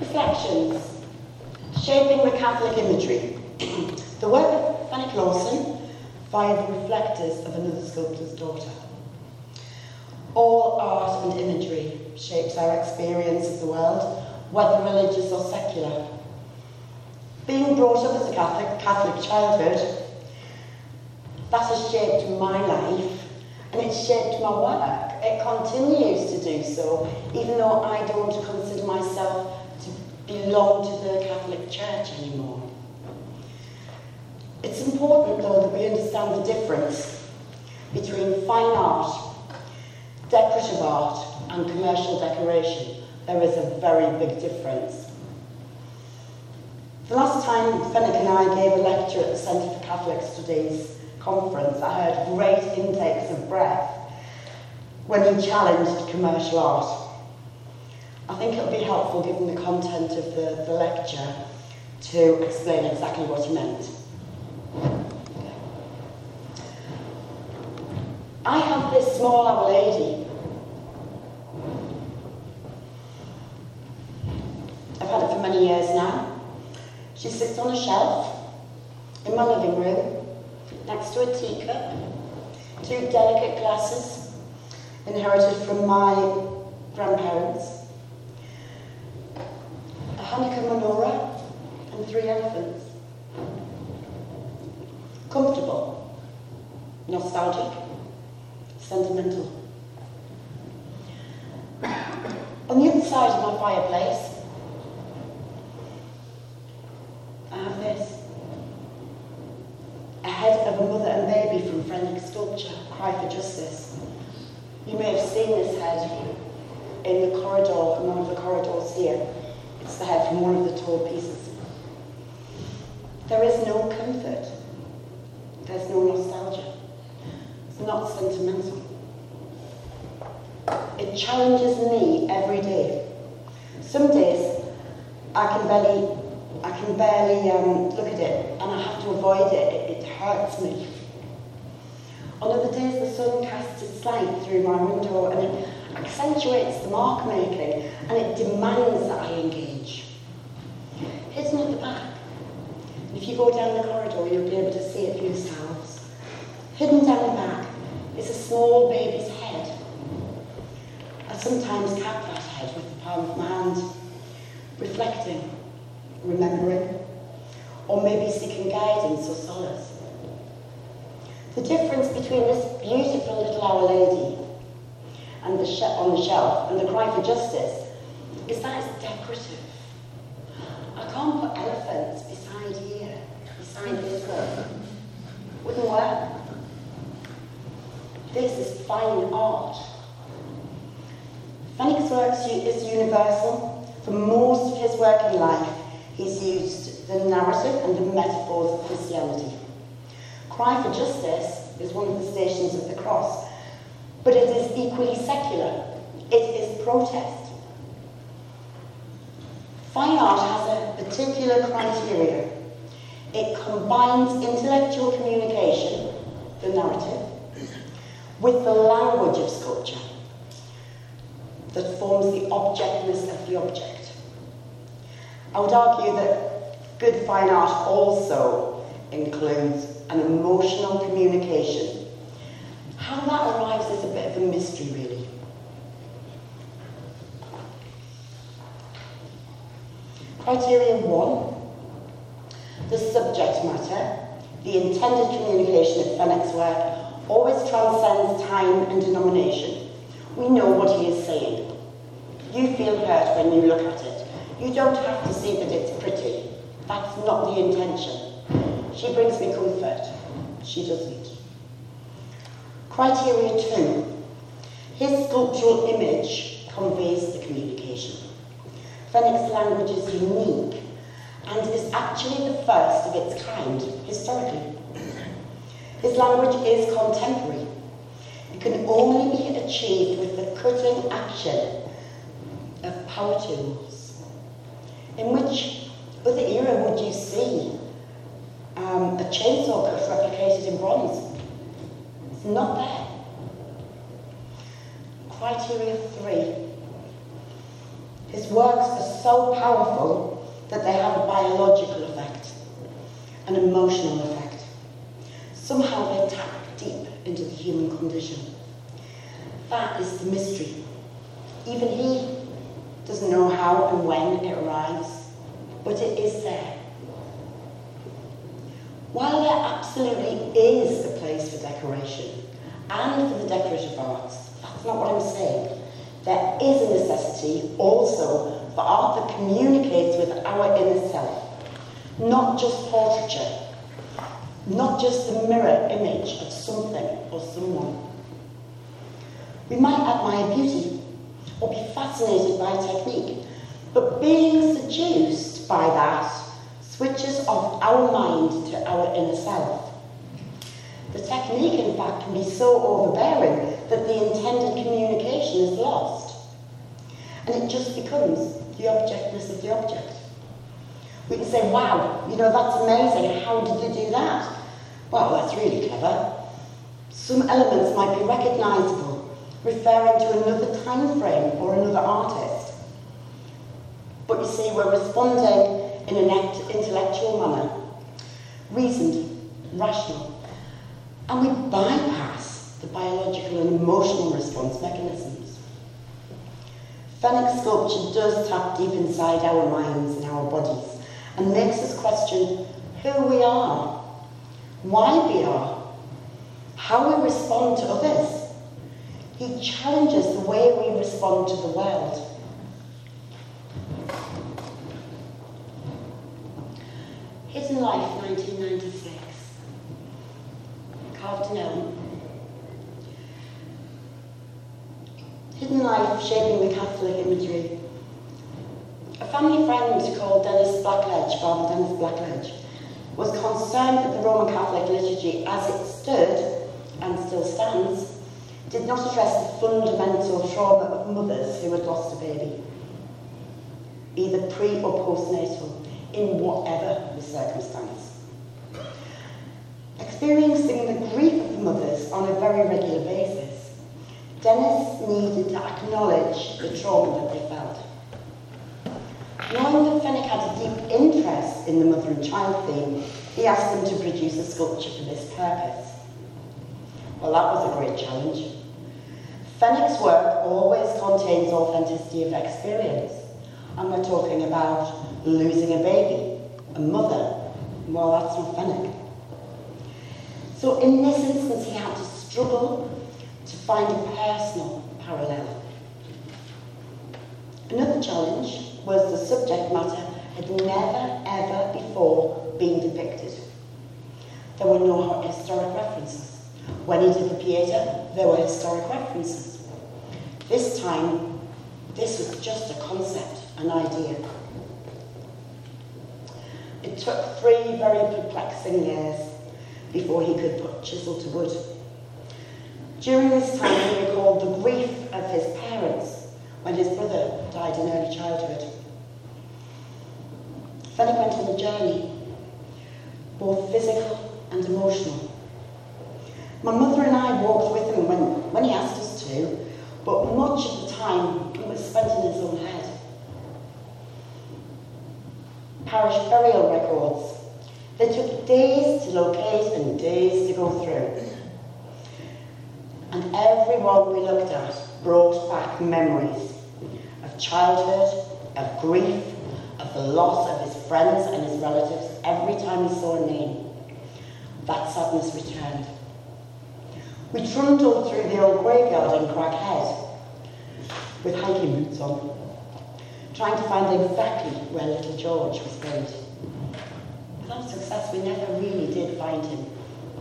Reflections. Shaping the Catholic imagery. the work of Fenwick Lawson via the reflectors of another sculptor's daughter. All art and imagery shapes our experience of the world, whether religious or secular. Being brought up as a Catholic, Catholic childhood, that has shaped my life and it's shaped my work. It continues to do so, even though I don't consider myself belong to the Catholic Church anymore. It's important, though, that we understand the difference between fine art decorative art and commercial decoration, there is a very big difference. The last time Fenwick and I gave a lecture at the Centre for Catholic Studies conference, I heard great intakes of breath when he challenged commercial art. I think it'll be helpful, given the content of the, the lecture, to explain exactly what he meant. I have this small Lady. I've had it for many years now. She sits on a shelf in my living room next to a teacup, two delicate glasses inherited from my grandparents, Hanukkah menorah, and three elephants. Comfortable, nostalgic, sentimental. On the other side of my fireplace, I have this. A head of a mother and baby from Fenwick Sculpture, Cry for Justice. You may have seen this head in the corridor, in one of the corridors here. Head from one of the tall pieces. There is no comfort. There's no nostalgia. It's not sentimental. It challenges me every day. Some days I can barely, I can barely um, look at it and I have to avoid it. it. It hurts me. On other days the sun casts its light through my window and it accentuates the mark making and it demands that I engage. Hidden at the back. If you go down the corridor, you'll be able to see it for yourselves. Hidden down the back is a small baby's head. I sometimes cap that head with the palm of my hand, reflecting, remembering, or maybe seeking guidance or solace. The difference between this beautiful little Our Lady and the on the shelf and the cry for justice is that it's decorative. I can't put elephants beside here, beside this one. Wouldn't work. This is fine art. Fenwick's work is universal. For most of his working life, he's used the narrative and the metaphors of Christianity. Cry for Justice is one of the stations of the cross, but it is equally secular. It is protest. Fine art has a particular criteria. It combines intellectual communication, the narrative, with the language of sculpture that forms the objectness of the object. I would argue that good fine art also includes an emotional communication. How that arrives is a bit of a mystery, really. Criterion one the subject matter, the intended communication of Fenwick's work always transcends time and denomination. We know what he is saying. You feel hurt when you look at it. You don't have to see that it's pretty. That's not the intention. She brings me comfort. She doesn't. Criteria two. His sculptural image conveys the communication. Fenwick's language is unique and is actually the first of its kind historically. His language is contemporary. It can only be achieved with the cutting action of power tools. In which other era would you see um, a chainsaw cut replicated in bronze? Not there. Criteria three. His works are so powerful that they have a biological effect, an emotional effect. Somehow they tap deep into the human condition. That is the mystery. Even he doesn't know how and when it arrives, but it is there. While there absolutely is a place for decoration and for the decorative arts, that's not what I'm saying. There is a necessity also for art that communicates with our inner self, not just portraiture, not just the mirror image of something or someone. We might admire beauty or be fascinated by technique, but being seduced by that switches off our mind to our inner self. The technique, in fact, can be so overbearing that the intended communication is lost. And it just becomes the objectness of the object. We can say, wow, you know, that's amazing. How did you do that? Well, that's really clever. Some elements might be recognizable, referring to another time frame or another artist. But you see, we're responding in an intellectual manner, reasoned, rational, and we bypass the biological and emotional response mechanisms. Fenwick sculpture does tap deep inside our minds and our bodies and makes us question who we are, why we are, how we respond to others. He challenges the way we respond to the world. Hidden Life 1996. Elm. Hidden Life Shaping the Catholic Imagery. A family friend called Dennis Blackledge, Father Dennis Blackledge, was concerned that the Roman Catholic liturgy as it stood and still stands did not address the fundamental trauma of mothers who had lost a baby, either pre or postnatal, in whatever the circumstance. Experiencing the grief of the mothers on a very regular basis, Dennis needed to acknowledge the trauma that they felt. Knowing that Fenwick had a deep interest in the mother and child theme, he asked them to produce a sculpture for this purpose. Well, that was a great challenge. Fenwick's work always contains authenticity of experience, and we're talking about losing a baby, a mother. Well, that's not Fenwick. So in this instance, he had to struggle to find a personal parallel. Another challenge was the subject matter had never, ever before been depicted. There were no historic references. When he did the Pieta, there were historic references. This time, this was just a concept, an idea. It took three very perplexing years before he could put chisel to wood. During this time, he recalled the grief of his parents when his brother died in early childhood. Fenwick went on a journey, both physical and emotional. My mother and I walked with him when, when he asked us to, but much of the time it was spent in his own head parish burial records. They took days to locate and days to go through. And everyone we looked at brought back memories of childhood, of grief, of the loss of his friends and his relatives every time he saw a name. That sadness returned. We trundled through the old graveyard in Craghead with hiking boots on trying to find exactly where little George was buried. Success, we never really did find him.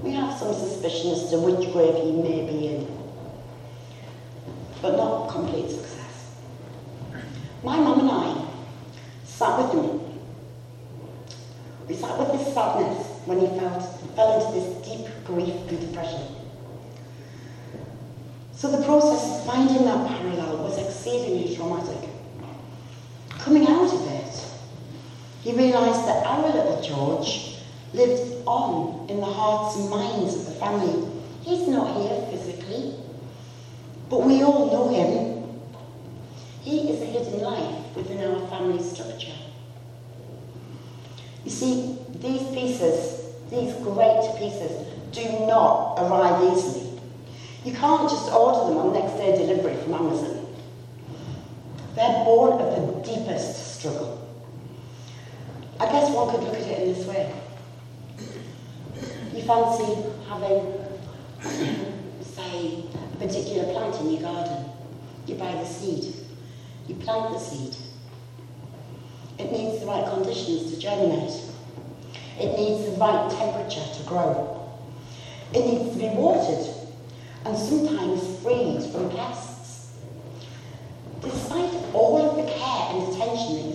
We have some suspicion as to which grave he may be in, but not complete success. My mum and I sat with him. We sat with his sadness when he felt, fell into this deep grief and depression. So the process of finding that parallel was exceedingly traumatic coming out of it, he realised that our little George lived on in the hearts and minds of the family. He's not here physically, but we all know him. He is a hidden life within our family structure. You see, these pieces, these great pieces, do not arrive easily. You can't just order them on next day delivery from Amazon. They're born of the deepest struggle. One could look at it in this way. You fancy having, say, a particular plant in your garden. You buy the seed. You plant the seed. It needs the right conditions to germinate. It needs the right temperature to grow. It needs to be watered and sometimes freed from pests. Despite all of the care and attention that you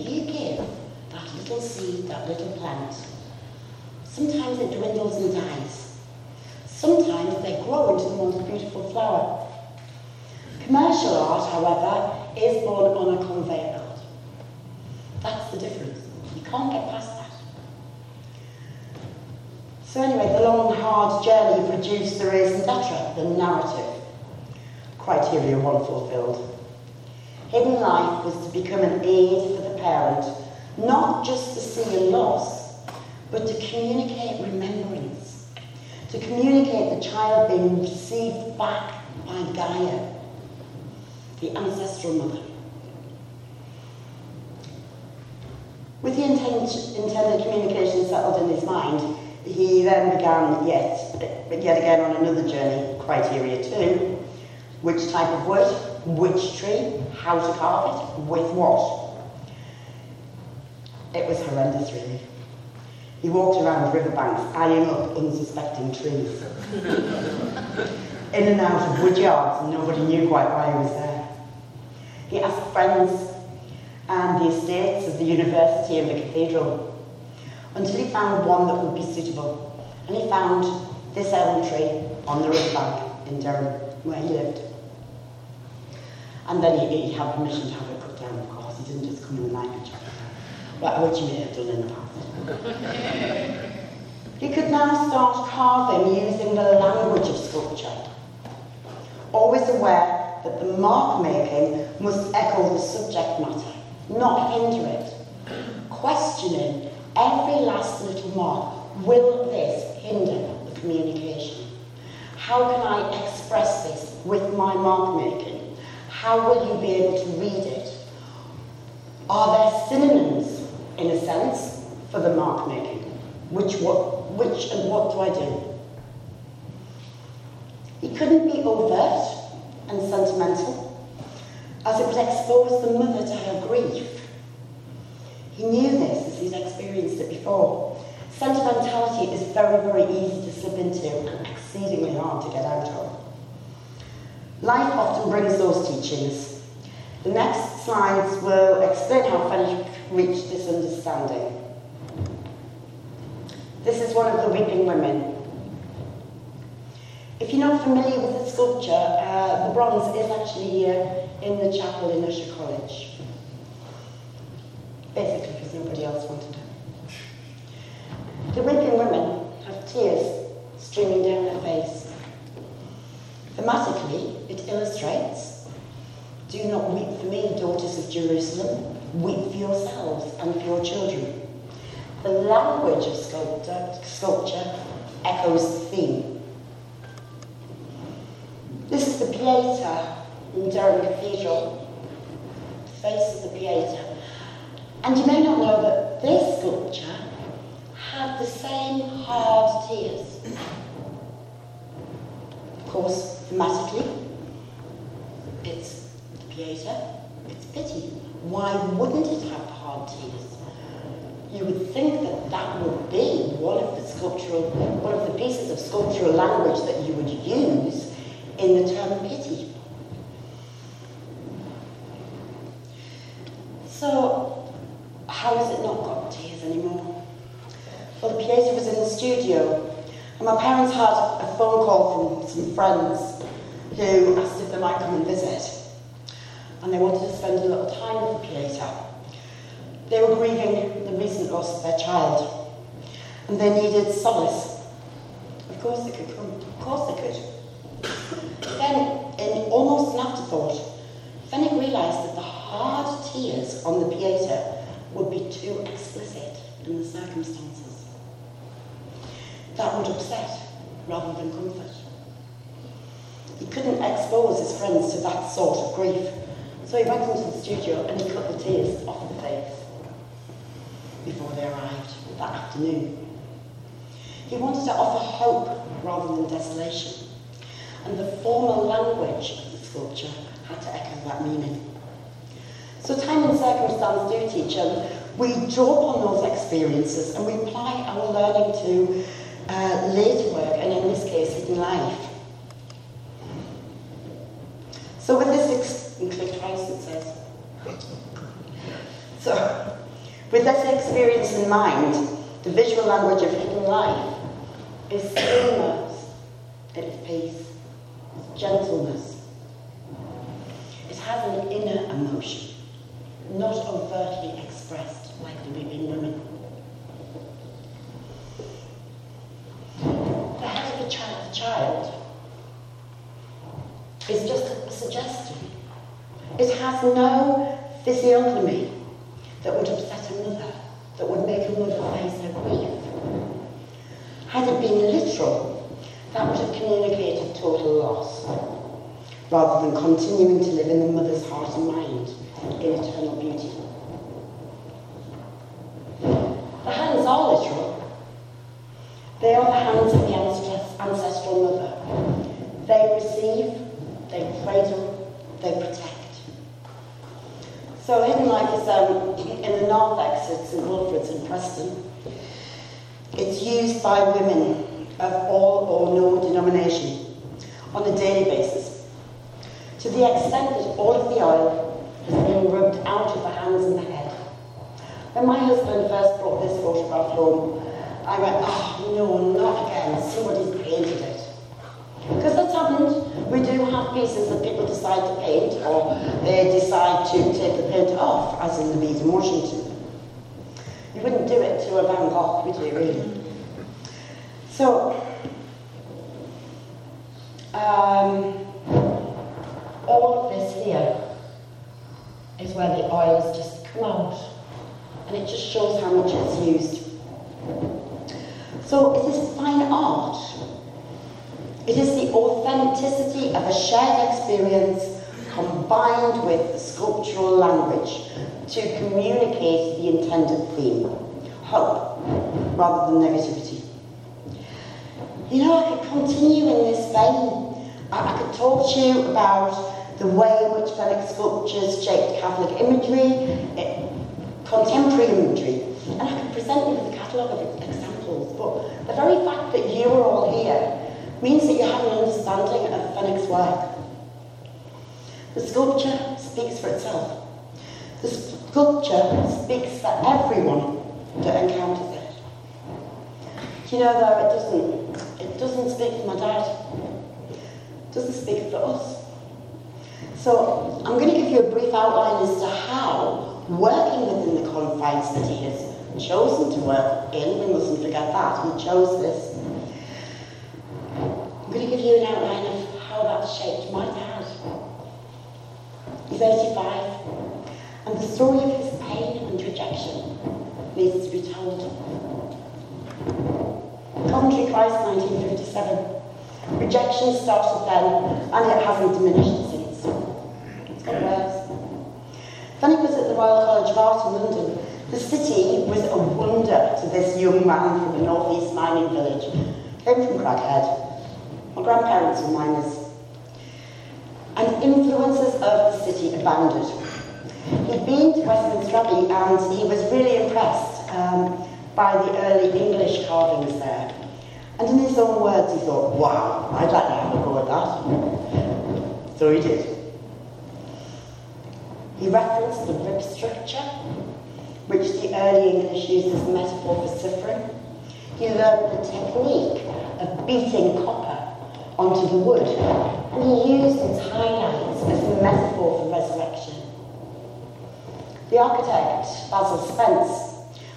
little seed, that little plant, sometimes it dwindles and dies. Sometimes they grow into the most beautiful flower. Commercial art, however, is born on a conveyor belt. That's the difference. You can't get past that. So anyway, the long, hard journey produced the raison d'etre, the narrative. Criteria one fulfilled. Hidden life was to become an aid for the parent, not just to see a loss, but to communicate remembrance, to communicate the child being received back by Gaia, the ancestral mother. With the intended communication settled in his mind, he then began yet, yet again on another journey, criteria two, which type of wood, which tree, how to carve it, with what. It was horrendous, really. He walked around riverbanks, eyeing up unsuspecting trees. In and out of wood yards, and nobody knew quite why he was there. He asked friends and the estates of the university and the cathedral until he found one that would be suitable. And he found this elm tree on the riverbank in Durham, where he lived. And then he, he had permission to have it cut down, of course. He didn't just come in the night and well, which may have done he could now start carving using the language of sculpture, always aware that the mark making must echo the subject matter, not hinder it, questioning every last little mark. Will this hinder the communication? How can I express this with my mark making? How will you be able to read it? Are there synonyms, in a sense, for the mark making? Which, what, which and what do I do? He couldn't be overt and sentimental, as it would expose the mother to her grief. He knew this as he'd experienced it before. Sentimentality is very, very easy to slip into and exceedingly hard to get out of. Life often brings those teachings. The next slides will explain how Fenwick reached this understanding. This is one of the weeping women. If you're not familiar with the sculpture, uh, the bronze is actually here in the chapel in Ushaw College. Basically, because nobody else wanted it. The weeping women have tears streaming down their face. Thematically, it illustrates Do not weep for me, daughters of Jerusalem. For yourselves and for your children. The language of sculpture, sculpture echoes the theme. This is the Pieta in Durham Cathedral. The face of the Pieta. And you may not know that this sculpture had the same hard tears. Of course, thematically, it's the Pieta, it's pity. Why wouldn't it have hard tears? You would think that that would be one of the sculptural, one of the pieces of sculptural language that you would use in the term pity. So how has it not got tears anymore? Well, the Pieta was in the studio, and my parents had a phone call from some friends who asked if they might come and visit. And they wanted to spend a little time with the Pieta. They were grieving the recent loss of their child, and they needed solace. Of course they could come. Of course they could. then, in almost an afterthought, Fenwick realised that the hard tears on the Pieta would be too explicit in the circumstances. That would upset rather than comfort. He couldn't expose his friends to that sort of grief, so he went into the studio and he cut the tears off the face before they arrived that afternoon. He wanted to offer hope rather than desolation, and the formal language of the sculpture had to echo that meaning. So time and circumstance do teach, and we draw upon those experiences and we apply our learning to uh, later work, and in this case, hidden life. So with this, ex- click says. So, with that experience in mind, the visual language of hidden life is stillness, it is peace, it's gentleness. It has an inner emotion, not overtly expressed like the weeping women. The head of a child, child is just a suggestion. It has no physiognomy that would upset a mother, that would make a mother face her grief. Had it been literal, that would have communicated total loss, rather than continuing to live in the mother's heart and mind in eternal beauty. The hands are literal. They are the hands of the ancestral mother. They receive, they cradle, they protect. So Life is um, in the North exit, St Wilfrid's in Preston. It's used by women of all or no denomination on a daily basis to the extent that all of the oil has been rubbed out of the hands and the head. When my husband first brought this photograph home, I went, oh no, not again, somebody's painted it. Because that's happened. We do have pieces that people decide to paint or they decide to take the paint off, as in the Mead in Washington. You wouldn't do it to a Van Gogh, would you, really? So, um, all of this here is where the oil has just come out. And it just shows how much it's used. So it is fine art. It is the authenticity of a shared experience combined with sculptural language to communicate the intended theme, hope, rather than negativity. You know, I could continue in this vein. I, I could talk to you about the way in which Fenwick sculptures shaped Catholic imagery, it, contemporary imagery, and I could present you with a catalogue of examples, but the very fact that you are all here means that you have an understanding of Fenwick's work. The sculpture speaks for itself. The sculpture speaks for everyone that encounters it. You know though it doesn't it doesn't speak for my dad. It doesn't speak for us. So I'm going to give you a brief outline as to how, working within the confines that he has chosen to work in, we mustn't forget that, he chose this. I'm going to give you an outline of how that shaped my dad. He's 85, and the story of his pain and rejection needs to be told. Coventry Christ, 1957. Rejection started then, and it hasn't diminished since. It's got worse. When he was at the Royal College of Art in London, the city was a wonder to this young man from a northeast mining village. Came from Craghead. My grandparents were miners. And influences of the city abounded. He'd been to Westminster Abbey and he was really impressed um, by the early English carvings there. And in his own words, he thought, wow, I'd like to have a go at that. So he did. He referenced the rib structure, which the early English used as a metaphor for suffering. He learned the technique of beating copper onto the wood, and he used its highlights as a metaphor for resurrection. The architect, Basil Spence,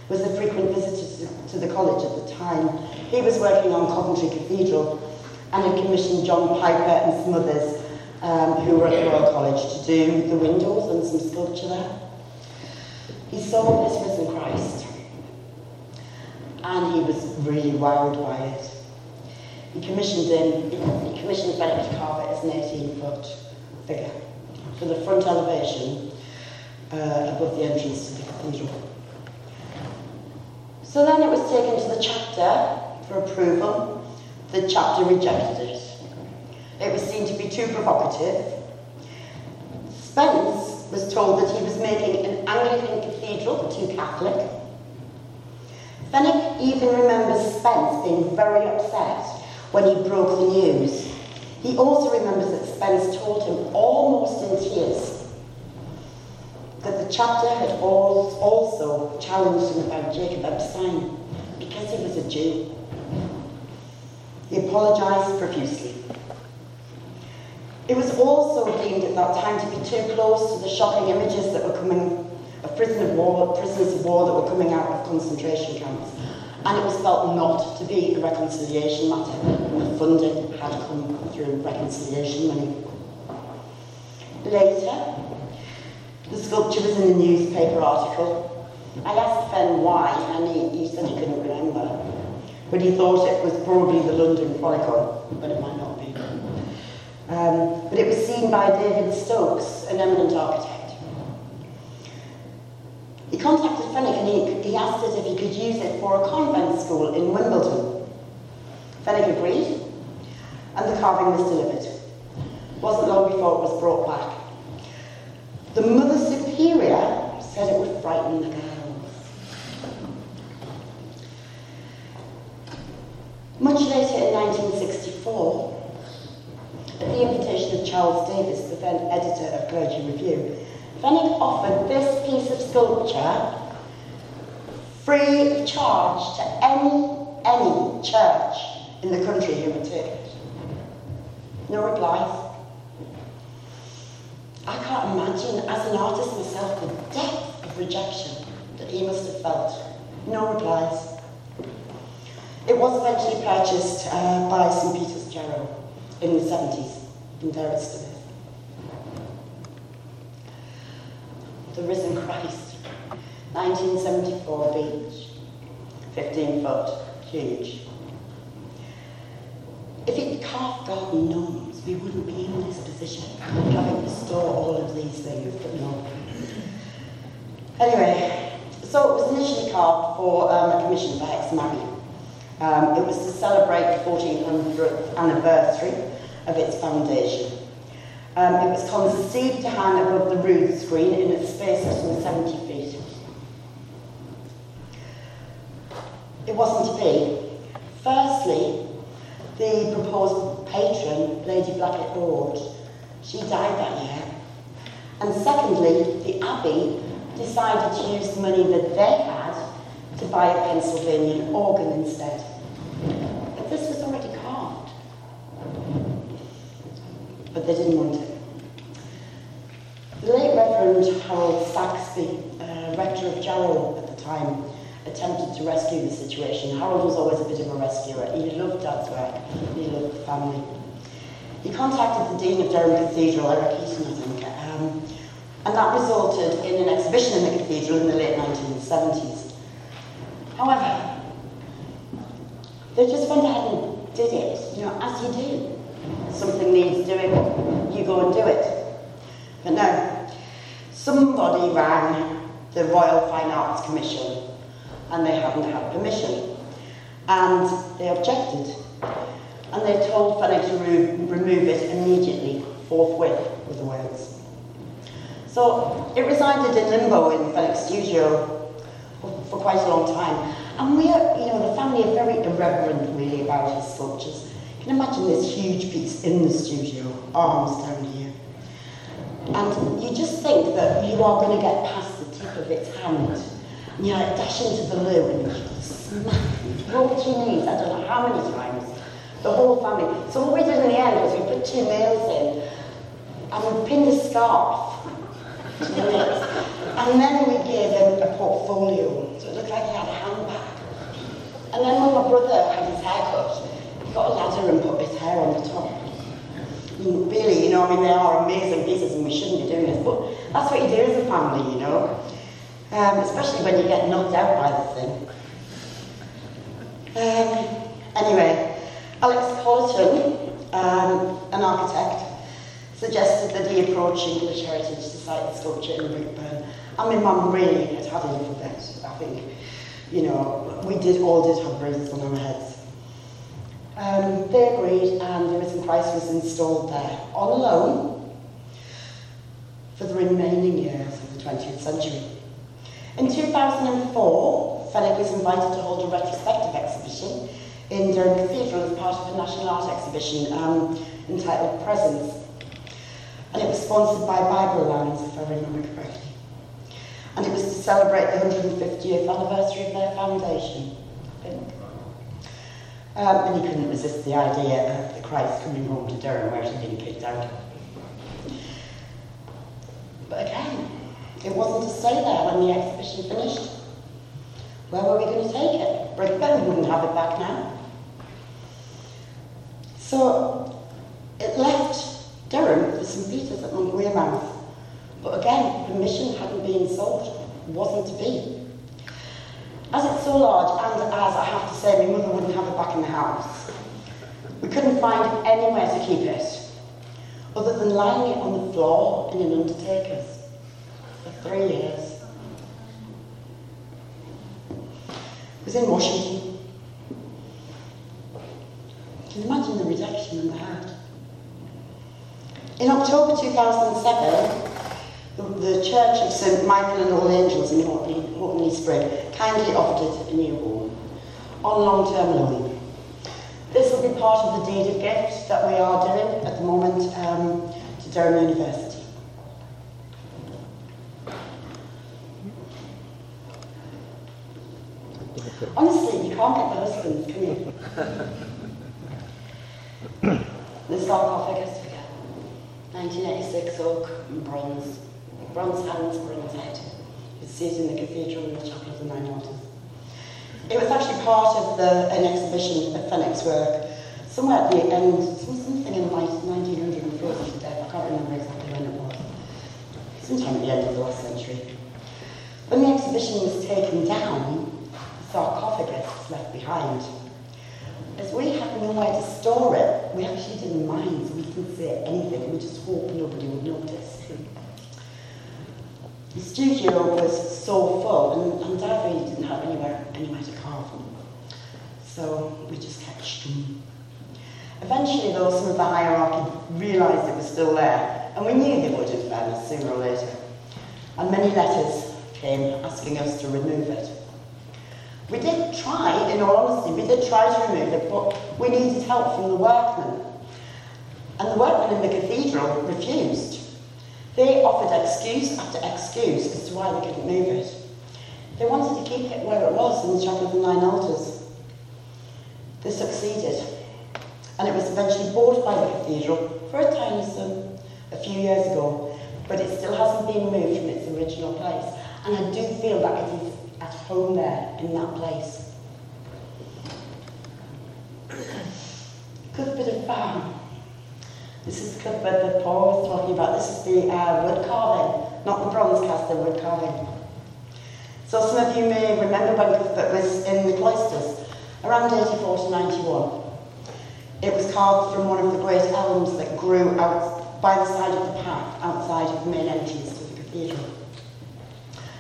was a frequent visitor to the college at the time. He was working on Coventry Cathedral and had commissioned John Piper and some others um, who were at the Royal College to do the windows and some sculpture there. He saw this risen Christ and he was really wowed by it. He commissioned him, he commissioned Bennett to carve it as an 18 foot figure for the front elevation uh, above the entrance to the cathedral. So then it was taken to the chapter for approval. The chapter rejected it. It was seen to be too provocative. Spence was told that he was making an Anglican cathedral too Catholic. Fenwick even remembers Spence being very upset when he broke the news. He also remembers that Spence told him almost in tears that the chapter had also challenged him about Jacob Epstein because he was a Jew. He apologised profusely. It was also deemed at that time to be too close to the shocking images that were coming of of war, prisoners of war that were coming out of concentration camps. And it was felt not to be a reconciliation matter, and the funding had come through reconciliation money. Later, the sculpture was in a newspaper article. I asked Fen why, and he, he said he couldn't remember. But he thought it was probably the London Chronicle, but it might not be. Um, but it was seen by David Stokes, an eminent architect. He contacted Fenwick and he, asked us if he could use it for a convent school in Wimbledon. Fenwick agreed, and the carving was delivered. It wasn't long before it was brought back. The Mother Superior said it would frighten the girls. Much later in 1964, at the invitation of Charles Davis, the then editor of Clergy Review, Fenwick offered this piece of sculpture free of charge to any, any church in the country who would take it. No replies. I can't imagine, as an artist myself, the depth of rejection that he must have felt. No replies. It was eventually purchased uh, by St. Peter's Jarrow in the 70s, and there The Risen Christ, 1974 beech, 15 foot, huge. If he'd carved garden gnomes, we wouldn't be in this position, having to store all of these things, but no. Anyway, so it was initially carved for um, a commission by Marion. Um, it was to celebrate the 1400th anniversary of its foundation. Um, it was conceived to hang above the rood screen in a space of some 70 feet. It wasn't to be. Firstly, the proposed patron, Lady Blackett Lord, she died that year. And secondly, the Abbey decided to use the money that they had to buy a Pennsylvanian organ instead. But this was already carved. But they didn't want it. The late Reverend Harold Saxby, uh, rector of Jarrow at the time, attempted to rescue the situation. Harold was always a bit of a rescuer. He loved Dad's work. He loved the family. He contacted the Dean of Durham Cathedral, Eric Heaton, I think, um, and that resulted in an exhibition in the cathedral in the late 1970s. However, they just went ahead and did it, you know, as you do. Something needs doing, you go and do it. But no, somebody rang the Royal Fine Arts Commission and they hadn't had permission. And they objected. And they told Fenwick to re remove it immediately, forthwith, with the Wales. So it resided in limbo in Fenwick's studio for quite a long time. And we are, you know, the family are very irreverent really about his sculptures. You can imagine this huge piece in the studio, arms down here. And you just think that you are going to get past the tip of its hand and you like dash into the loo and you smack, roll to your knees, I don't know how many times, the whole family. So what we did in the end was we put two nails in and we pinned a scarf to the nails. And then we gave him a portfolio, so it looked like he had a handbag. And then when my brother had his hair cut, got a ladder and put his hair on the top. Really, you know, I mean, they are amazing pieces and we shouldn't be doing this, but that's what you do as a family, you know. Um, especially when you get knocked out by the thing. Um, anyway, Alex Colleton, um, an architect, suggested that he approach English heritage the sculpture in Brinkburn. And my mum really had had enough of it, I think. You know, we did all did have bruises on our heads. Um, they agreed and the Risen Christ was installed there on loan for the remaining years of the 20th century. In 2004, Fenwick was invited to hold a retrospective exhibition in Durham Cathedral as part of a national art exhibition um, entitled Presence. And it was sponsored by Bible Lands, if I remember correctly. And it was to celebrate the 150th anniversary of their foundation. Um, and he couldn't resist the idea of the Christ coming home to Durham where he'd been kicked out. But again, it wasn't to stay there when the exhibition finished. Where were we going to take it? Brinkburn wouldn't have it back now. So it left Durham for St Peter's at Monkwearmouth. But again, permission hadn't been sought, wasn't to be. As it's so large, and as I have to say, my mother wouldn't have it back in the house, we couldn't find anywhere to keep it, other than lying it on the floor in an undertaker's for three years. It was in Washington. Can you imagine the rejection and the hurt? In October 2007, the, the Church of St Michael and All Angels in Houghton, Spring kindly offered it a new home on long-term loan. This will be part of the deed of gift that we are doing at the moment um, to Durham University. Honestly, you can't get the husbands, can you? the sarcophagus figure. 1986 oak and bronze. Bronze hands, bronze head. It in the cathedral in the chapel of the Nine Altars. It was actually part of the, an exhibition of Fenwick's work, somewhere at the end, something in like 1940 to death, I can't remember exactly when it was. Sometime at the end of the last century. When the exhibition was taken down, the sarcophagus was left behind. As we had nowhere to store it, we actually didn't mind, so we didn't say anything. We just hoped nobody would notice. The studio was so full, and, and Dad didn't have anywhere, anywhere to carve them. So we just kept them. Eventually, though, some of the hierarchy realised it was still there, and we knew they would in fairness sooner or later. And many letters came asking us to remove it. We did try, in all honesty, we did try to remove it, but we needed help from the workmen. And the workmen in the cathedral refused. They offered excuse after excuse as to why they couldn't move it. They wanted to keep it where it was in the chapel of the Nine Altars. They succeeded. And it was eventually bought by the cathedral for a tiny sum a few years ago, but it still hasn't been moved from its original place. And I do feel that it is at home there in that place. Good bit of farm. This is the Cuthbert that Paul was talking about. This is the uh, wood carving, not the bronze cast, the wood carving. So some of you may remember when Cuthbert was in the cloisters, around 84 to 91. It was carved from one of the great elms that grew out by the side of the path outside of the main entrance to the cathedral.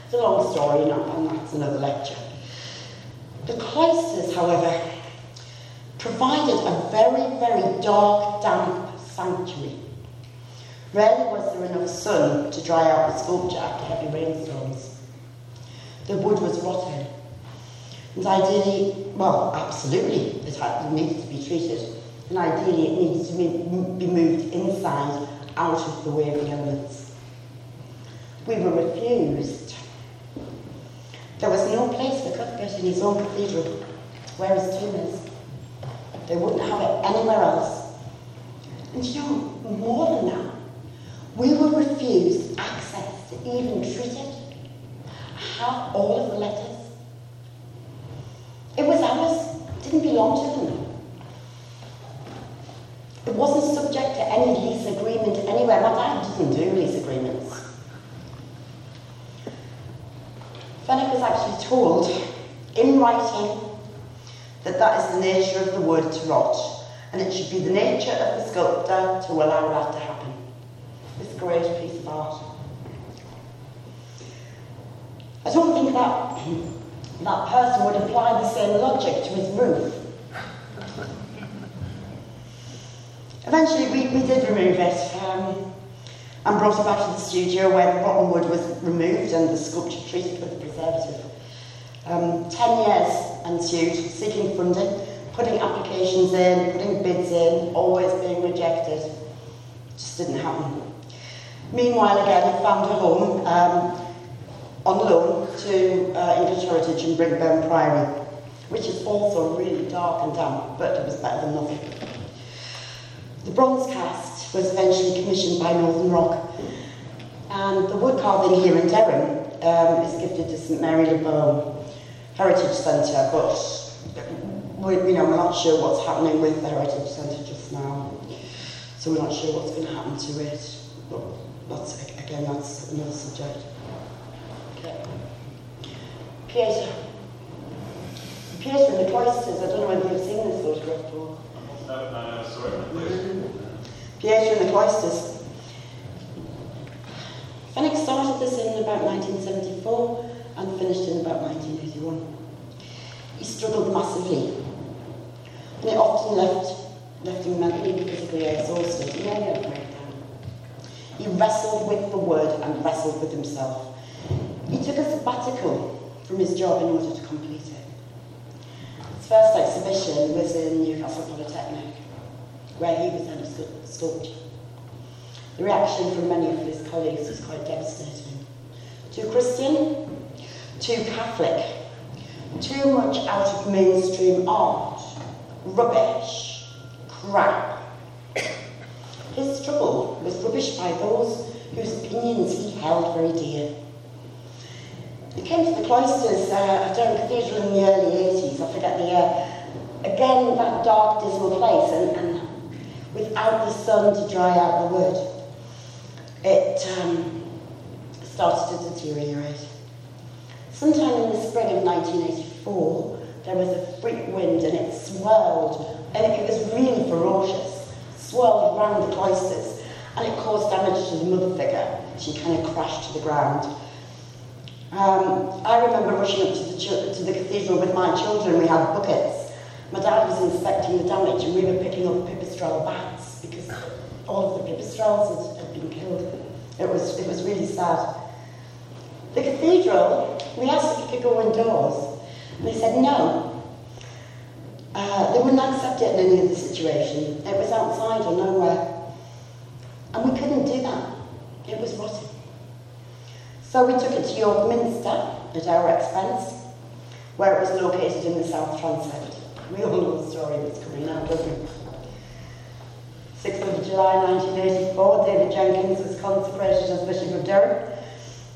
It's a long story, and that's another lecture. The cloisters, however, provided a very, very dark, damp sanctuary. Rarely was there enough sun to dry out the sculpture after heavy rainstorms. The wood was rotting. And ideally, well, absolutely, it, needed to be treated. And ideally, it needed to be moved inside, out of the way of the elements. We were refused there was no place for Cuthbert in his own cathedral where his tomb is. They wouldn't have it anywhere else. And you know, more than that, we were refused access to even treat it, have all of the letters. It was ours, didn't belong to them. It wasn't subject to any lease agreement, any doesn't do lease agreements. Fenwick was actually told in writing that that is the nature of the wood to rot, and it should be the nature of the sculptor to allow that to happen. This great piece of art. I don't think that that person would apply the same logic to his roof. Eventually, we, we did remove it um, and brought it back to the studio where the rotten wood was removed and the sculpture treated with the preservative. Um, ten years ensued, seeking funding, putting applications in, putting bids in, always being rejected. Just didn't happen. Meanwhile, again, I found a home um, on loan to uh, English Heritage in Brinkburn Priory, which is also really dark and damp, but it was better than nothing. The bronze cast was eventually commissioned by Northern Rock, and the wood carving here in Durham um, is gifted to St Mary le Bow Heritage Centre, but we, you know, we're not sure what's happening with the Heritage Centre just now, so we're not sure what's going to happen to it. But that's, again, that's another subject. Okay. Pieta. Pieta in the cloisters, I don't know whether you've seen this photograph before. No, no, no, sorry. Pieta in the cloisters. Fenwick started this in about 1974 and finished in about 1981. He struggled massively, it often left, left mentally physically exhausted. Nearly had a breakdown. He wrestled with the word and wrestled with himself. He took a sabbatical from his job in order to complete it. His first exhibition was in Newcastle Polytechnic, where he was head of sculpture. The reaction from many of his colleagues was quite devastating. Too Christian, too Catholic, too much out of mainstream art, rubbish, crap. His trouble was rubbished by those whose opinions he held very dear. He came to the cloisters uh, at Durham Cathedral in the early 80s, I forget the year. Again, that dark, dismal place, and, and without the sun to dry out the wood, it um, started to deteriorate. Sometime in the spring of 1984, there was a freak wind and it swirled, and it was really ferocious, swirled around the cloisters, and it caused damage to the mother figure. She kind of crashed to the ground. Um, I remember rushing up to the, to the cathedral with my children. We had buckets. My dad was inspecting the damage, and we were picking up pipistrelle bats because all of the pipistrelles had, had been killed. It was, it was really sad. The cathedral, we asked if we could go indoors, and they said no. Uh, they wouldn't accept it in any other situation. It was outside or nowhere. And we couldn't do that. It was rotten. So we took it to York Minster at our expense, where it was located in the South Transept. We all know the story that's coming now, don't we? 6th of July 1984, David Jenkins was consecrated as Bishop of Durham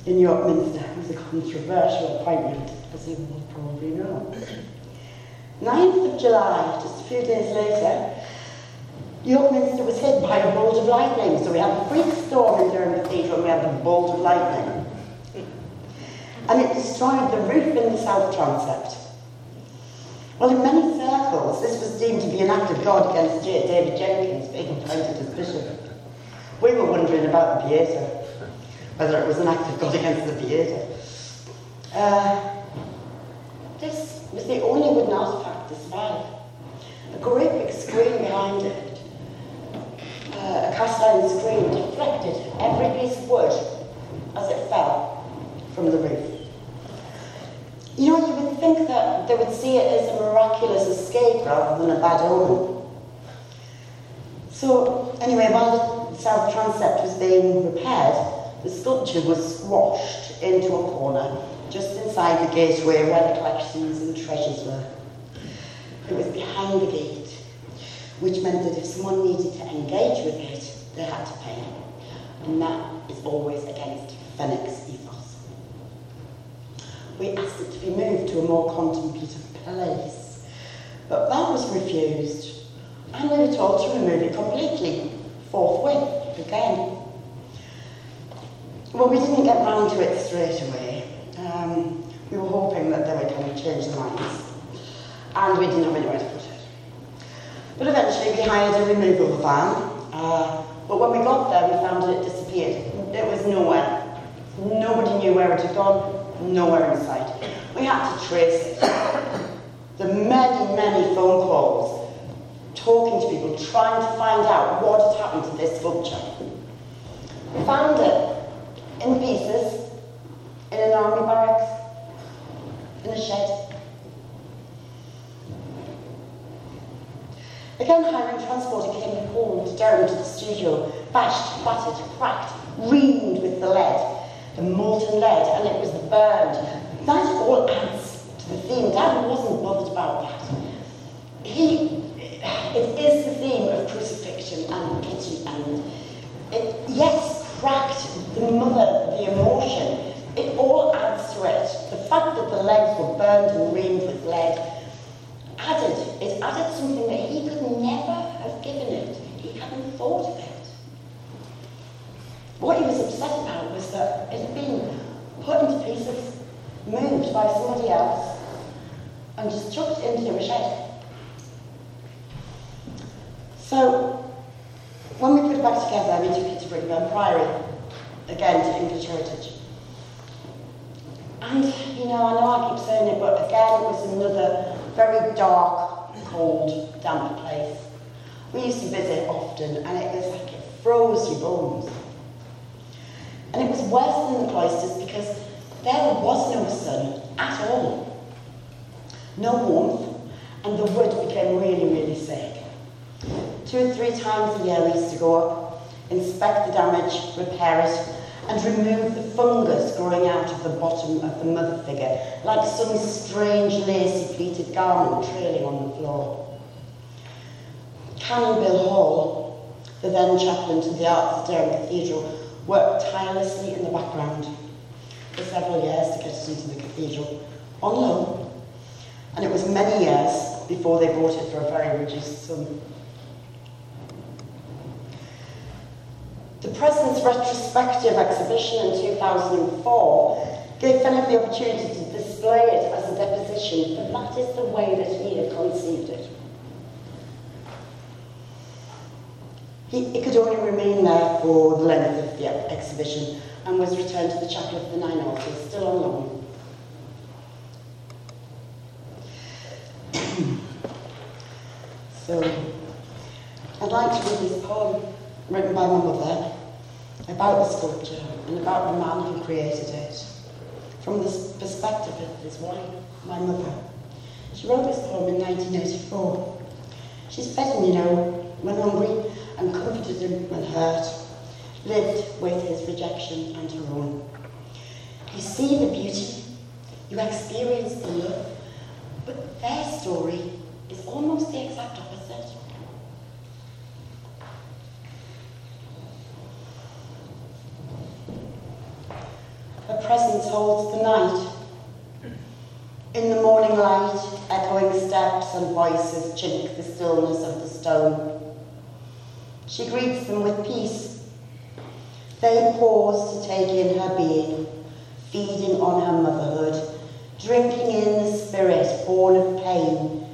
in York Minster. Was a controversial appointment, as you will probably know. 9th of July, just a few days later, York Minster was hit by a bolt of lightning. So we had a freak storm in Durham Cathedral we had the bolt of lightning. And it destroyed the roof in the south transept. Well, in many circles, this was deemed to be an act of God against David Jenkins being appointed as bishop. We were wondering about the Pieta whether it was an act of God against the Pieta. Uh, this was the only wooden artifact to survive. A great big screen behind it, uh, a cast iron screen deflected every piece of wood as it fell from the roof. You know, you would think that they would see it as a miraculous escape rather than a bad omen. So, anyway, while the south transept was being repaired, the sculpture was squashed into a corner just inside the gateway where the collections and treasures were. It was behind the gate, which meant that if someone needed to engage with it, they had to pay. And that is always against Fenwick's ethos. We asked it to be moved to a more contemplative place, but that was refused, and we were told to remove it completely, forthwith, again. Well, we didn't get round to it straight away. Um, we were hoping that they would kind of change their minds. And we didn't have anywhere to put it. But eventually we hired a removal van. Uh, but when we got there, we found that it disappeared. It was nowhere. Nobody knew where it had gone, nowhere in sight. We had to trace it. The many, many phone calls, talking to people, trying to find out what had happened to this sculpture. We found it in pieces in an army barracks, in a shed. Again, hiring transporter came hauled down to the studio, bashed, battered, cracked, reamed with the lead, the molten lead, and it was burned. That all adds to the theme. Dad wasn't bothered about that. He, it is the theme of crucifixion and pity and it, yes, cracked the mother, the emotion. It all adds to it. The fact that the legs were burned and reamed with lead added, it added something that he could never have given it. He hadn't thought of it. What he was upset about was that it had been put into pieces, moved by somebody else, and just chucked into a shed. So, when we put it back together, took it to Brinkburn Priory, again to English Heritage. And, you know, I know I keep saying it, but again, it was another very dark, cold, damp place. We used to visit often, and it was like it froze your bones. And it was worse than the cloisters because there was no sun at all. No warmth, and the wood became really, really sick. Two or three times a year we used to go up, inspect the damage, repair it, and remove the fungus growing out of the bottom of the mother figure, like some strange lacy pleated garment trailing on the floor. Canon Bill Hall, the then chaplain to the Arts of Durham Cathedral, worked tirelessly in the background for several years to get it into the cathedral on loan, and it was many years before they bought it for a very reduced sum. The present's retrospective exhibition in 2004 gave Philip the opportunity to display it as a deposition, but that is the way that he had conceived it. He, it could only remain there for the length of the exhibition and was returned to the Chapel of the Nine Altars, still on loan. so, I'd like to read this poem written by my mother about the sculpture and about the man who created it from the perspective of his wife, my mother. She wrote this poem in 1984. She's fed him, you know, when hungry, and comforted him when hurt, lived with his rejection and her own. You see the beauty, you experience the love, but their story is almost the exact opposite. Her presence holds the night. In the morning light, echoing steps and voices chink the stillness of the stone. She greets them with peace. They pause to take in her being, feeding on her motherhood, drinking in the spirit born of pain,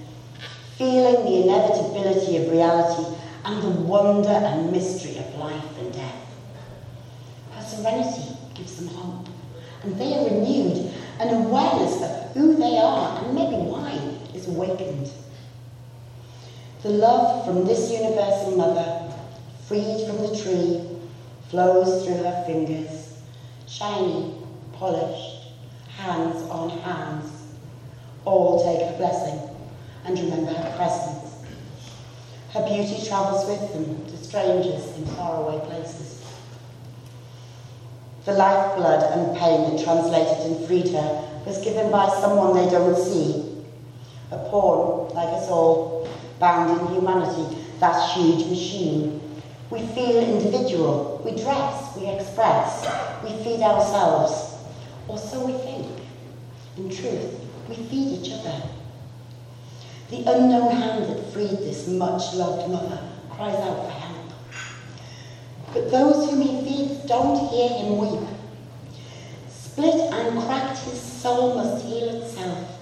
feeling the inevitability of reality and the wonder and mystery of life and death. Her serenity gives them hope and they are renewed. An awareness of who they are and maybe why is awakened. The love from this universal mother, freed from the tree, flows through her fingers, shiny, polished, hands on hands. All take her blessing and remember her presence. Her beauty travels with them to strangers in faraway places. The lifeblood and pain that translated and freed her was given by someone they don't see. A pawn, like us all, bound in humanity, that huge machine. We feel individual, we dress, we express, we feed ourselves, or so we think. In truth, we feed each other. The unknown hand that freed this much loved mother cries out for help. But those whom he feeds don't hear him weep. Split and cracked, his soul must heal itself.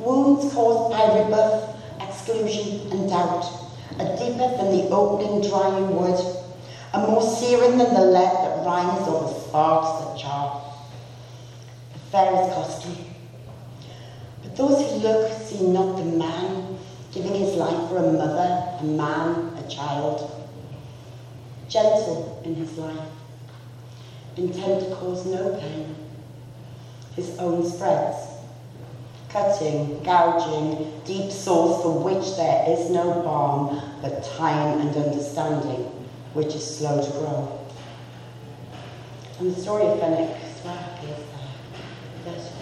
Wounds caused by rebuff, exclusion, and doubt are deeper than the opening drying wood, are more searing than the lead that rines over sparks that char. The fair is costly. But those who look see not the man giving his life for a mother, a man, a child. Gentle in his life, intent to cause no pain. His own spreads, cutting, gouging, deep sores for which there is no balm but time and understanding, which is slow to grow. And the story of Fenwick's work is that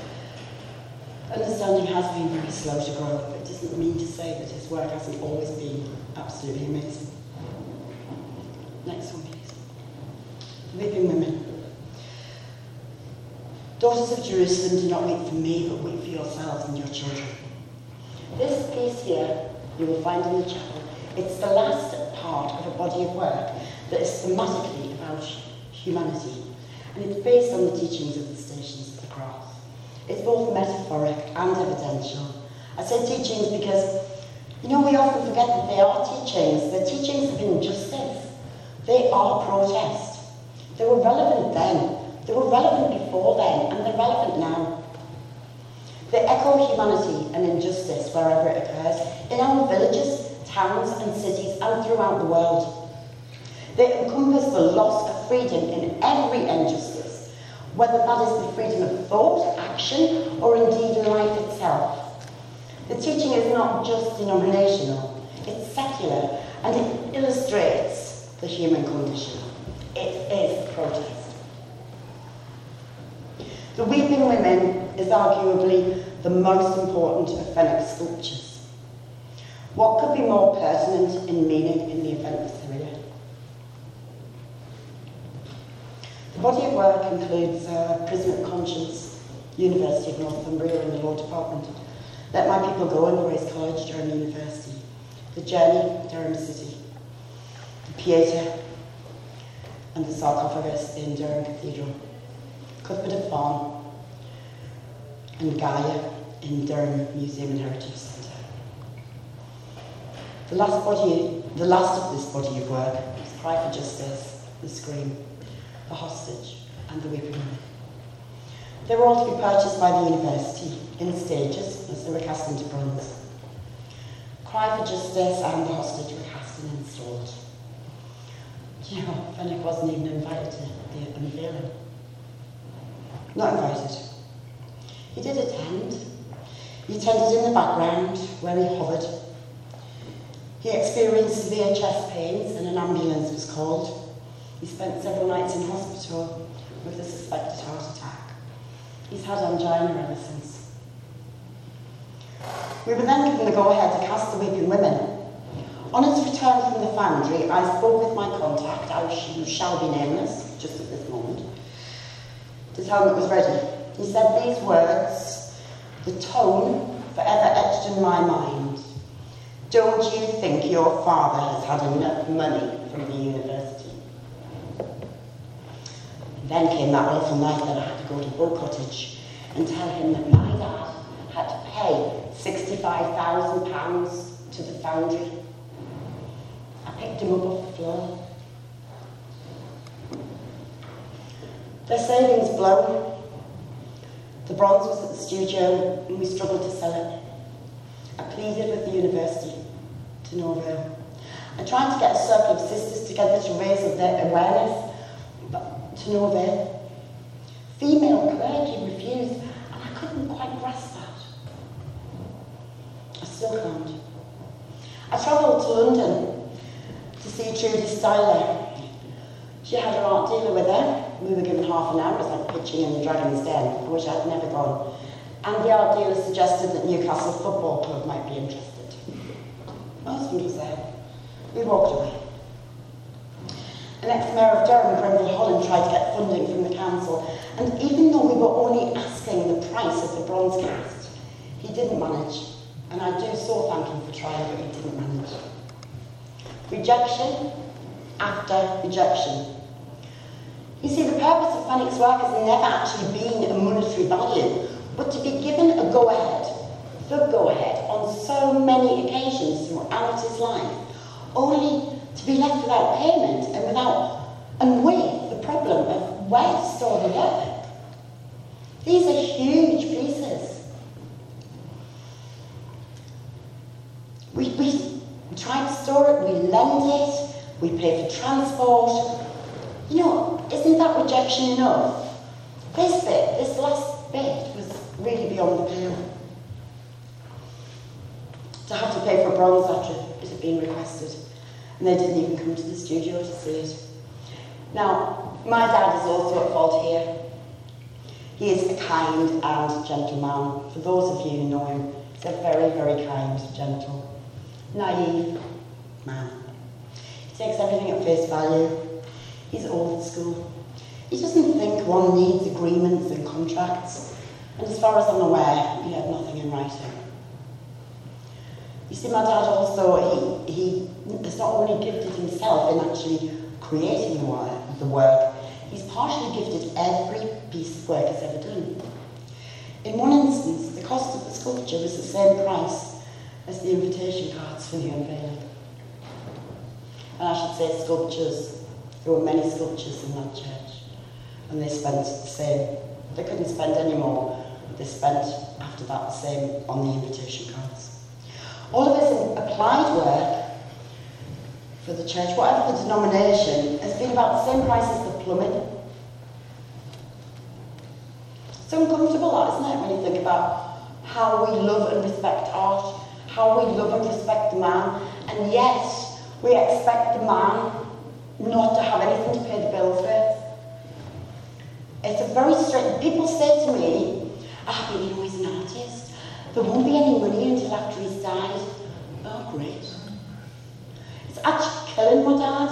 understanding has been very slow to grow, but it doesn't mean to say that his work hasn't always been absolutely amazing. Next one, please. Weeping women. Daughters of Jerusalem, do not weep for me, but weep for yourselves and your children. This piece here, you will find in the chapel, it's the last part of a body of work that is thematically about humanity, and it's based on the teachings of the Stations of the Cross. It's both metaphoric and evidential. I say teachings because, you know, we often forget that they are teachings. They're teachings of injustice. They are protest. They were relevant then. They were relevant before then, and they're relevant now. They echo humanity and injustice wherever it occurs, in our villages, towns, and cities, and throughout the world. They encompass the loss of freedom in every injustice, whether that is the freedom of thought, action, or indeed life itself. The teaching is not just denominational, it's secular, and it illustrates the human condition. It is protest. The Weeping Women is arguably the most important of Fenwick's sculptures. What could be more pertinent in meaning in the event of Syria? The body of work includes uh, Prison of Conscience, University of Northumbria in the Law Department, Let My People Go in Grace College, Durham University, The Journey, Durham City, Pieta, and the sarcophagus in Durham Cathedral, Cuthbert Farm, and Gaia in Durham Museum and Heritage Centre. The last body, the last of this body of work is Cry for Justice, The Scream, The Hostage, and The Weeping Woman. They were all to be purchased by the university in stages as they were cast into bronze. Cry for Justice and The Hostage were cast and installed. You know, Fenwick wasn't even invited to the unveiling. Not invited. He did attend. He attended in the background where he hovered. He experienced severe chest pains and an ambulance was called. He spent several nights in hospital with a suspected heart attack. He's had angina ever since. We were then given the go-ahead to cast the weeping women on his return from the foundry, I spoke with my contact, who shall be nameless, just at this moment, him it was ready. He said these words, the tone forever etched in my mind. Don't you think your father has had enough money from the university? Then came that awful night that I had to go to Bull Cottage and tell him that my dad had to pay £65,000 to the foundry picked him up off the floor. Their savings blown. The bronze was at the studio and we struggled to sell it. I pleaded with the university to no avail. I tried to get a circle of sisters together to raise their awareness, but to no avail. Female clergy refused, and I couldn't quite grasp that. I still can't. I travelled to London see Trudy Styler. She had her art dealer with her. We were given half an hour. It was like pitching in the Dragon's Den. I wish I'd never gone. And the art dealer suggested that Newcastle Football Club might be interested. My husband was there. We walked away. An ex-mayor of Durham, Grenville Holland, tried to get funding from the council, and even though we were only asking the price of the bronze cast, he didn't manage. And I do so thank him for trying, but he didn't manage. Rejection after rejection. You see, the purpose of Fenwick's work has never actually been a monetary value, but to be given a go-ahead, the go-ahead, on so many occasions throughout his life, only to be left without payment and without, and with the problem of where to store the work. These are huge pieces. We, we try to store it, we lend it, we pay for transport. You know, isn't that rejection enough? This bit, this last bit, was really beyond the pale. To have to pay for a bronze after it had been requested. And they didn't even come to the studio to see it. Now, my dad is also at fault here. He is a kind and gentle man. For those of you who know him, he's a very, very kind, gentle, naive man. He takes everything at face value. He's old school. He doesn't think one needs agreements and contracts. And as far as I'm aware, he had nothing in writing. You see, my dad also, he, he has not only gifted himself in actually creating the work, the work, he's partially gifted every piece of work he's ever done. In one instance, the cost of the sculpture was the same price as the invitation cards for the unveiling. And I should say sculptures. There were many sculptures in that church. And they spent the same. They couldn't spend any more, they spent after that the same on the invitation cards. All of this applied work for the church, whatever the denomination, has been about the same price as the plumbing. It's uncomfortable, isn't it, when you think about how we love and respect art, how we love and respect the man, and yet we expect the man not to have anything to pay the bills with. It's a very strange. People say to me, ah, but you know, he's an artist. There won't be any money until after he's died. Oh, great. It's actually killing my dad.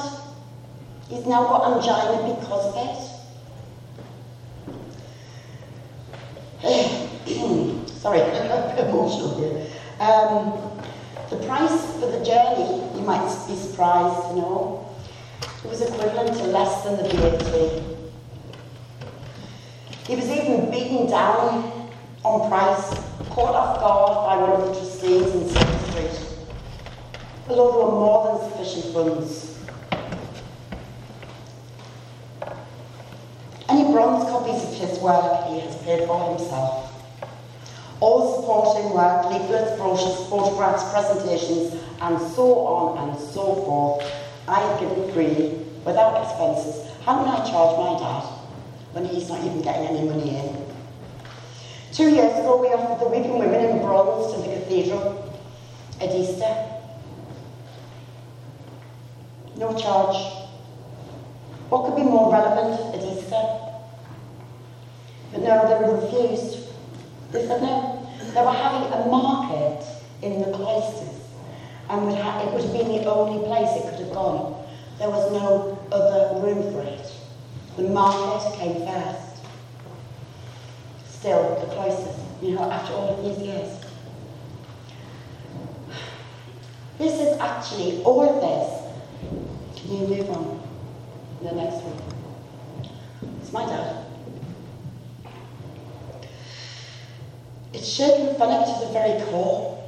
He's now got angina because of it. Sorry, emotional here. Um, the price for the journey, you might be surprised to know, it was equivalent to less than the VAT. He was even beaten down on price, caught off guard by one of the trustees in City Street, although there were more than sufficient funds. Any bronze copies of his work he has paid for himself. All supporting work, leaflets, brochures, photographs, presentations, and so on and so forth, I have given freely, without expenses. How can I charge my dad when he's not even getting any money in? Two years ago, we offered the weeping women in bronze to the cathedral at Easter. No charge. What could be more relevant at Easter? But no, they refused. They said no. They were having a market in the cloisters, and would ha- it would have been the only place it could have gone. There was no other room for it. The market came first. Still, the cloisters, you know, after all of these years. This is actually, all of this, can you move on? The next one. It's my dad. It's shaken Philip to the very core.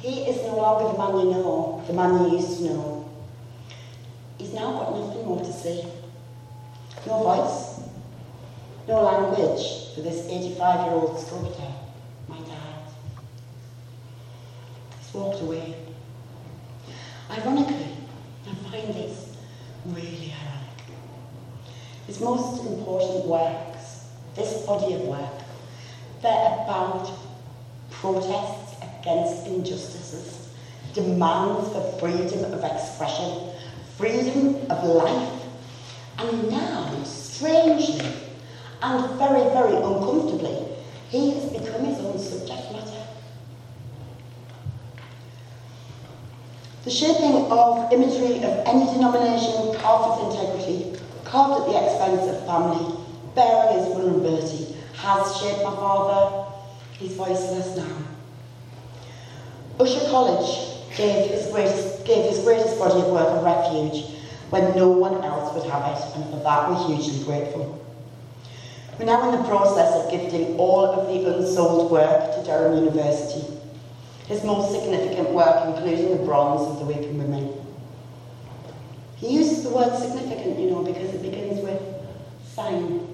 He is no longer the man you know, the man you used to know. He's now got nothing more to say. No voice, no language for this 85 year old sculptor, my dad. He's walked away. Ironically, I find this really ironic. His most important works, this body of work, they're about protests against injustices, demands for freedom of expression, freedom of life, and now, strangely and very, very uncomfortably, he has become his own subject matter. The shaping of imagery of any denomination carved with integrity, carved at the expense of family, bearing his vulnerability, has shaped my father. He's voiceless now. Ushaw College gave his greatest, gave his greatest body of work a refuge when no one else would have it, and for that we're hugely grateful. We're now in the process of gifting all of the unsold work to Durham University. His most significant work, including the bronze of the Weeping Women. He uses the word significant, you know, because it begins with sign.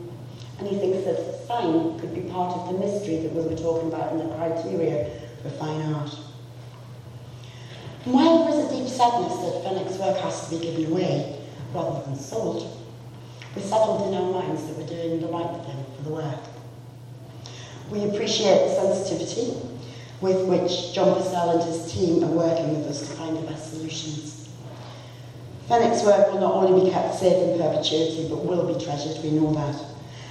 And he thinks that sign could be part of the mystery that we were talking about in the criteria for fine art. And while there is a deep sadness that Fenwick's work has to be given away rather than sold, we settled in our minds that we're doing the right thing for the work. We appreciate the sensitivity with which John Purcell and his team are working with us to find the best solutions. Fenwick's work will not only be kept safe in perpetuity, but will be treasured, we know that.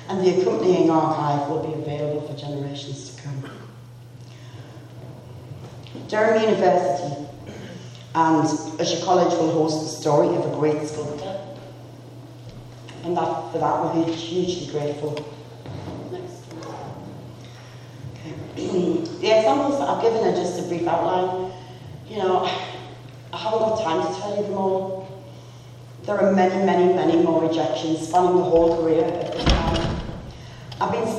And the accompanying archive will be available for generations to come. Durham University and Ushaw College will host the story of a great sculptor. And that, for that we're hugely grateful. The examples that I've given are just a brief outline. You know, I haven't got time to tell you them all. There are many, many, many more rejections spanning the whole career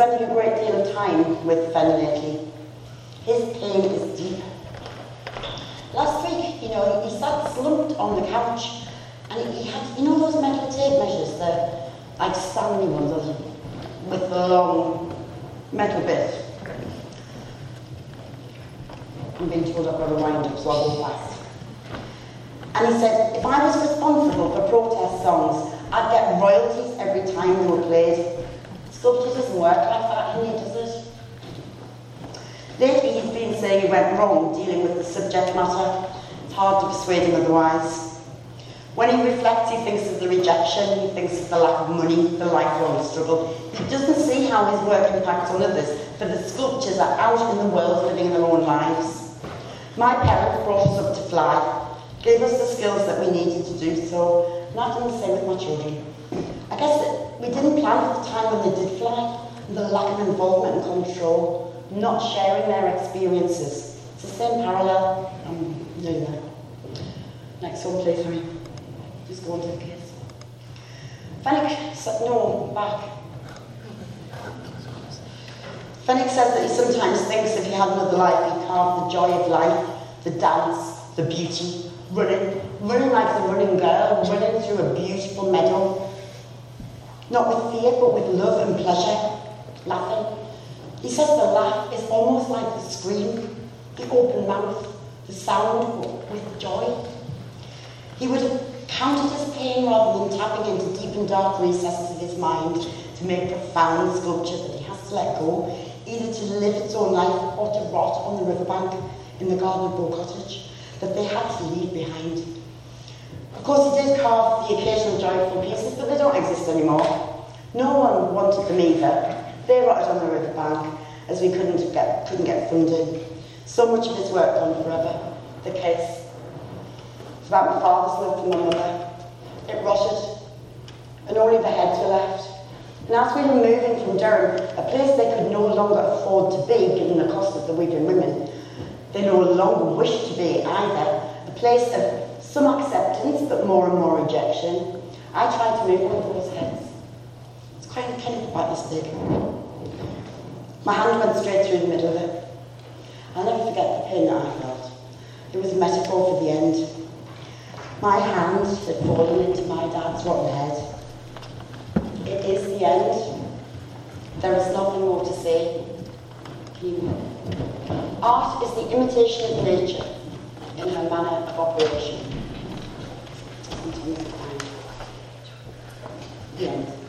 spending a great deal of time with lately. His pain is deep Last week, you know, he sat slumped on the couch and he had, you know those metal tape measures, the like Stanley ones with the long metal bit. I'm being told I've got to wind up, so I'll go fast. And he said, if I was responsible for protest songs, I'd get royalties every time they were played. Sculpture doesn't work like that, he does it? Lately he's been saying he went wrong dealing with the subject matter. It's hard to persuade him otherwise. When he reflects, he thinks of the rejection, he thinks of the lack of money, the lifelong struggle. He doesn't see how his work impacts on others, for the sculptures are out in the world living their own lives. My parents brought us up to fly, gave us the skills that we needed to do so, and I've done the same with my children. I guess we didn't plan for the time when they did fly, the lack of involvement and control not sharing their experiences. It's the same parallel. Um, no, no. Next one, please, Harry. Just go on to the. Fenwick said, no, back. Fenwick says that he sometimes thinks if he had another life, he'd carve the joy of life, the dance, the beauty, running, running like the running girl, running through a beautiful meadow. Not with fear, but with love and pleasure, laughing, he says the laugh is almost like the scream, the open mouth, the sound with joy. He would have counted his pain rather than tapping into deep and dark recesses of his mind to make profound sculpture that he has to let go, either to live its own life or to rot on the riverbank in the garden of Bow Cottage, that they had to leave behind. Of course, he did carve the occasional joyful pieces, but they don't exist anymore. No one wanted them either, they rotted on the riverbank as we couldn't get, couldn't get funding. So much of his work gone forever. The case. It's about my father's love for my mother. It rotted, and only the heads were left. And as we were moving from Durham, a place they could no longer afford to be given the cost of the Weeping Women, they no longer wished to be either, a place of some acceptance but more and more rejection, I tried to move one of those heads. It's quite kind of about this big. My hand went straight through the middle of it. I'll never forget the pain that I felt. It was a metaphor for the end. My hand had fallen into my dad's rotten head. It is the end. There is nothing more to say. Art is the imitation of nature in her manner of operation. The end.